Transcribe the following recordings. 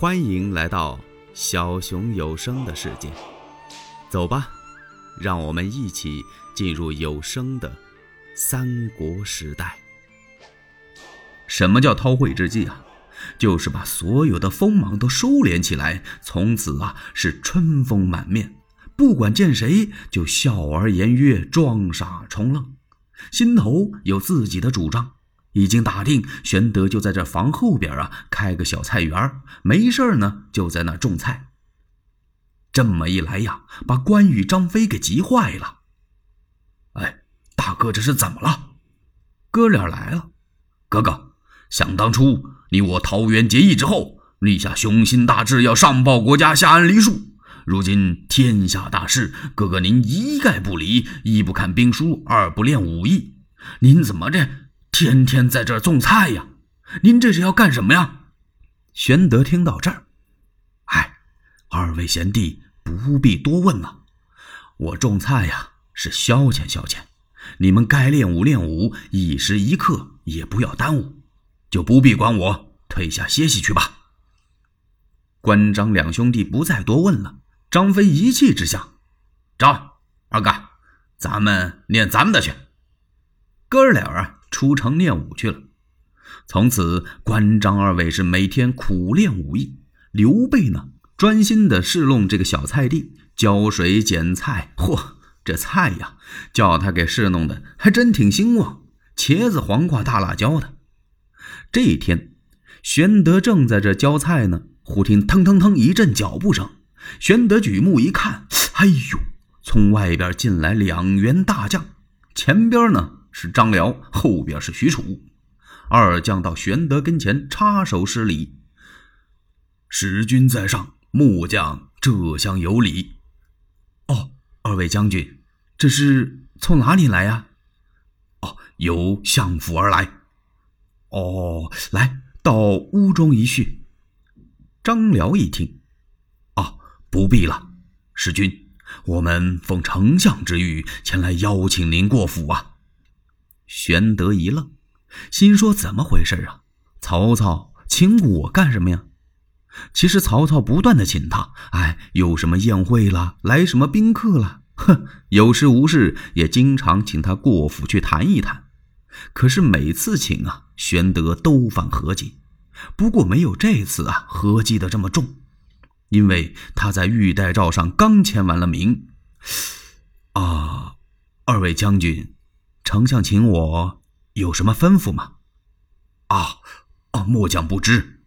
欢迎来到小熊有声的世界，走吧，让我们一起进入有声的三国时代。什么叫韬晦之计啊？就是把所有的锋芒都收敛起来，从此啊是春风满面，不管见谁就笑而言曰，装傻充愣，心头有自己的主张。已经打定，玄德就在这房后边啊，开个小菜园没事呢就在那种菜。这么一来呀，把关羽、张飞给急坏了。哎，大哥，这是怎么了？哥俩来了。哥哥，想当初你我桃园结义之后，立下雄心大志，要上报国家，下安黎庶。如今天下大势，哥哥您一概不理，一不看兵书，二不练武艺，您怎么这？天天在这儿种菜呀，您这是要干什么呀？玄德听到这儿，哎，二位贤弟不必多问了，我种菜呀是消遣消遣，你们该练武练武，一时一刻也不要耽误，就不必管我，退下歇息去吧。关张两兄弟不再多问了，张飞一气之下，张二哥，咱们练咱们的去，哥俩啊。出城练武去了。从此，关张二位是每天苦练武艺。刘备呢，专心的侍弄这个小菜地，浇水、捡菜。嚯，这菜呀，叫他给侍弄的还真挺兴旺，茄子、黄瓜、大辣椒的。这一天，玄德正在这浇菜呢，忽听腾腾腾一阵脚步声。玄德举目一看，哎呦，从外边进来两员大将，前边呢。是张辽，后边是许褚，二将到玄德跟前插手施礼。使君在上，末将这厢有礼。哦，二位将军，这是从哪里来呀？哦，由相府而来。哦，来到屋中一叙。张辽一听，啊，不必了，使君，我们奉丞相之谕前来邀请您过府啊。玄德一愣，心说：“怎么回事啊？曹操请我干什么呀？”其实曹操不断的请他，哎，有什么宴会了，来什么宾客了，哼，有事无事也经常请他过府去谈一谈。可是每次请啊，玄德都犯合计。不过没有这次啊，合计的这么重，因为他在玉带诏上刚签完了名。啊，二位将军。丞相请我有什么吩咐吗？啊，啊，末将不知。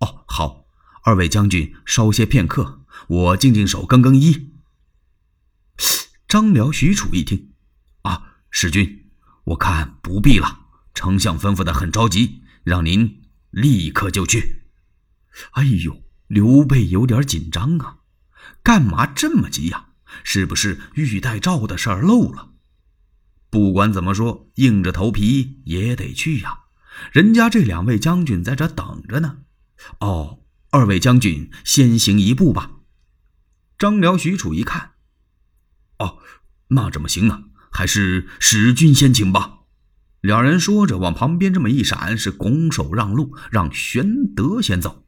哦，好，二位将军稍歇片刻，我静静手，更更衣。张辽、许褚一听，啊，使君，我看不必了。丞相吩咐的很着急，让您立刻就去。哎呦，刘备有点紧张啊，干嘛这么急呀？是不是玉带诏的事儿漏了？不管怎么说，硬着头皮也得去呀！人家这两位将军在这等着呢。哦，二位将军先行一步吧。张辽、许褚一看，哦，那怎么行呢？还是使君先请吧。两人说着，往旁边这么一闪，是拱手让路，让玄德先走。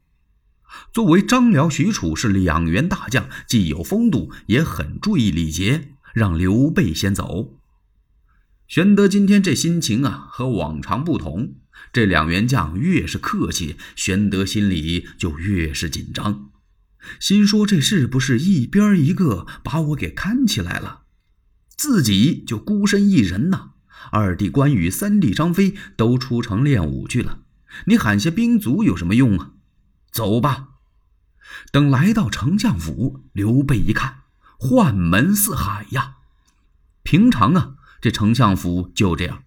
作为张辽、许褚是两员大将，既有风度，也很注意礼节，让刘备先走。玄德今天这心情啊，和往常不同。这两员将越是客气，玄德心里就越是紧张，心说这是不是一边一个把我给看起来了？自己就孤身一人呐。二弟关羽、三弟张飞都出城练武去了，你喊些兵卒有什么用啊？走吧。等来到丞相府，刘备一看，宦门四海呀。平常啊。这丞相府就这样，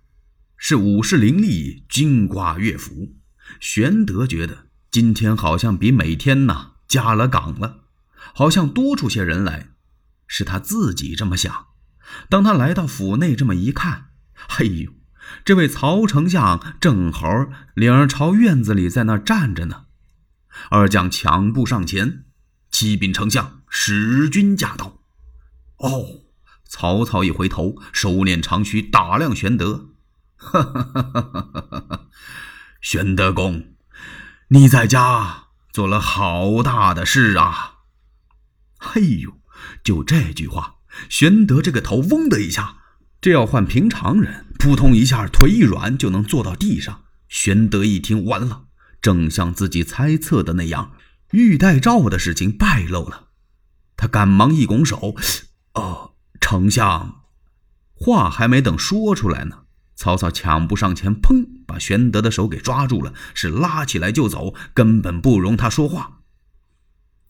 是武士林立，军挂乐府。玄德觉得今天好像比每天呐加了岗了，好像多出些人来，是他自己这么想。当他来到府内这么一看，哎呦，这位曹丞相正好领朝院子里在那站着呢。二将抢步上前，启禀丞相，使君驾到。哦。曹操一回头，收敛长须，打量玄德：“哈，玄德公，你在家做了好大的事啊！哎呦，就这句话，玄德这个头嗡的一下，这要换平常人，扑通一下腿一软就能坐到地上。玄德一听，完了，正像自己猜测的那样，玉带诏的事情败露了。他赶忙一拱手：“哦，丞相。”话还没等说出来呢，曹操抢步上前，砰，把玄德的手给抓住了，是拉起来就走，根本不容他说话。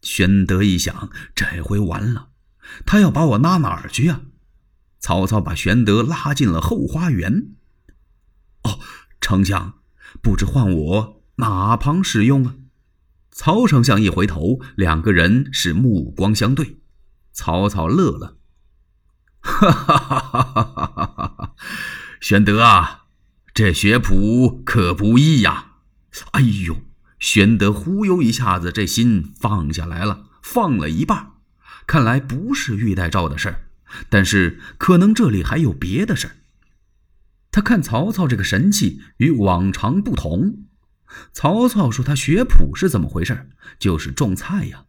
玄德一想，这回完了，他要把我拉哪儿去呀？曹操把玄德拉进了后花园。哦，丞相。不知换我哪旁使用啊？曹丞相一回头，两个人是目光相对。曹操乐了，哈哈哈哈哈哈！玄德啊，这学谱可不易呀！哎呦，玄德忽悠一下子，这心放下来了，放了一半。看来不是玉带诏的事儿，但是可能这里还有别的事儿。他看曹操这个神气与往常不同。曹操说他学谱是怎么回事？就是种菜呀。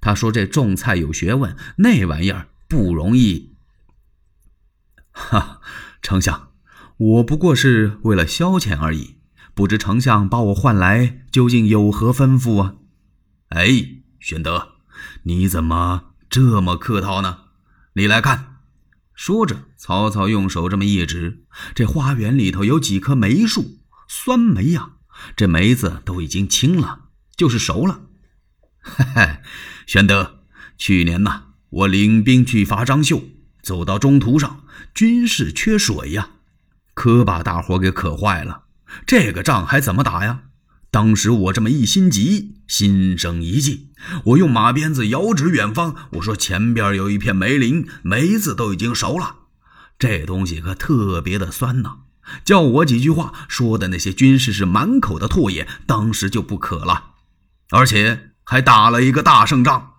他说这种菜有学问，那玩意儿不容易。哈，丞相，我不过是为了消遣而已。不知丞相把我唤来，究竟有何吩咐啊？哎，玄德，你怎么这么客套呢？你来看。说着，曹操用手这么一指，这花园里头有几棵梅树，酸梅呀，这梅子都已经青了，就是熟了。嘿 嘿，玄德，去年呐，我领兵去伐张绣，走到中途上，军事缺水呀，可把大伙给渴坏了。这个仗还怎么打呀？当时我这么一心急，心生一计，我用马鞭子遥指远方，我说前边有一片梅林，梅子都已经熟了，这东西可特别的酸呐。叫我几句话，说的那些军士是满口的唾液，当时就不渴了，而且还打了一个大胜仗。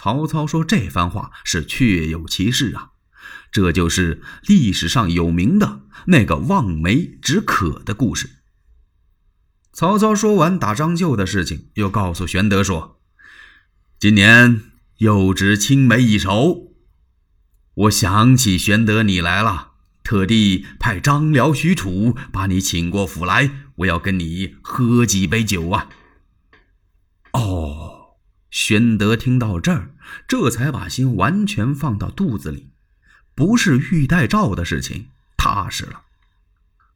曹操说这番话是确有其事啊，这就是历史上有名的那个望梅止渴的故事。曹操说完打张绣的事情，又告诉玄德说：“今年又值青梅一熟，我想起玄德你来了，特地派张辽、许褚把你请过府来，我要跟你喝几杯酒啊。”哦，玄德听到这儿，这才把心完全放到肚子里，不是玉带诏的事情，踏实了。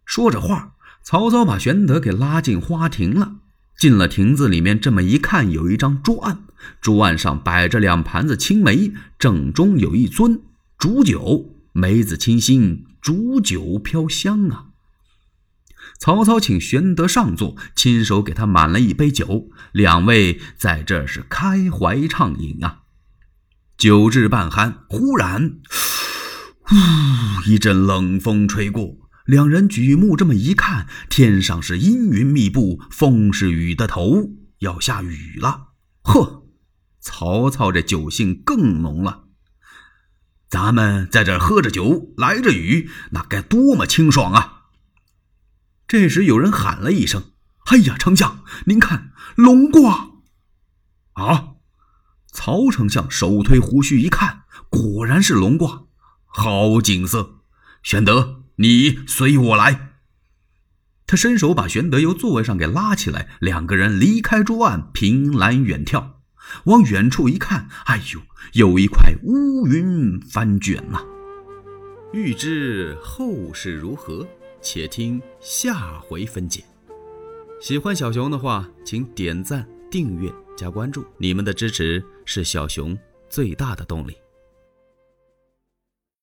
说着话。曹操把玄德给拉进花亭了。进了亭子里面，这么一看，有一张桌案，桌案上摆着两盘子青梅，正中有一樽煮酒，梅子清新，煮酒飘香啊。曹操请玄德上座，亲手给他满了一杯酒，两位在这是开怀畅饮啊。酒至半酣，忽然，呼，一阵冷风吹过。两人举目这么一看，天上是阴云密布，风是雨的头，要下雨了。呵，曹操这酒性更浓了。咱们在这喝着酒，来着雨，那该多么清爽啊！这时有人喊了一声：“哎呀，丞相，您看龙卦！”啊！曹丞相手推胡须一看，果然是龙卦，好景色。玄德。你随我来。他伸手把玄德由座位上给拉起来，两个人离开桌案，凭栏远眺。往远处一看，哎呦，有一块乌云翻卷呐！欲知后事如何，且听下回分解。喜欢小熊的话，请点赞、订阅、加关注，你们的支持是小熊最大的动力。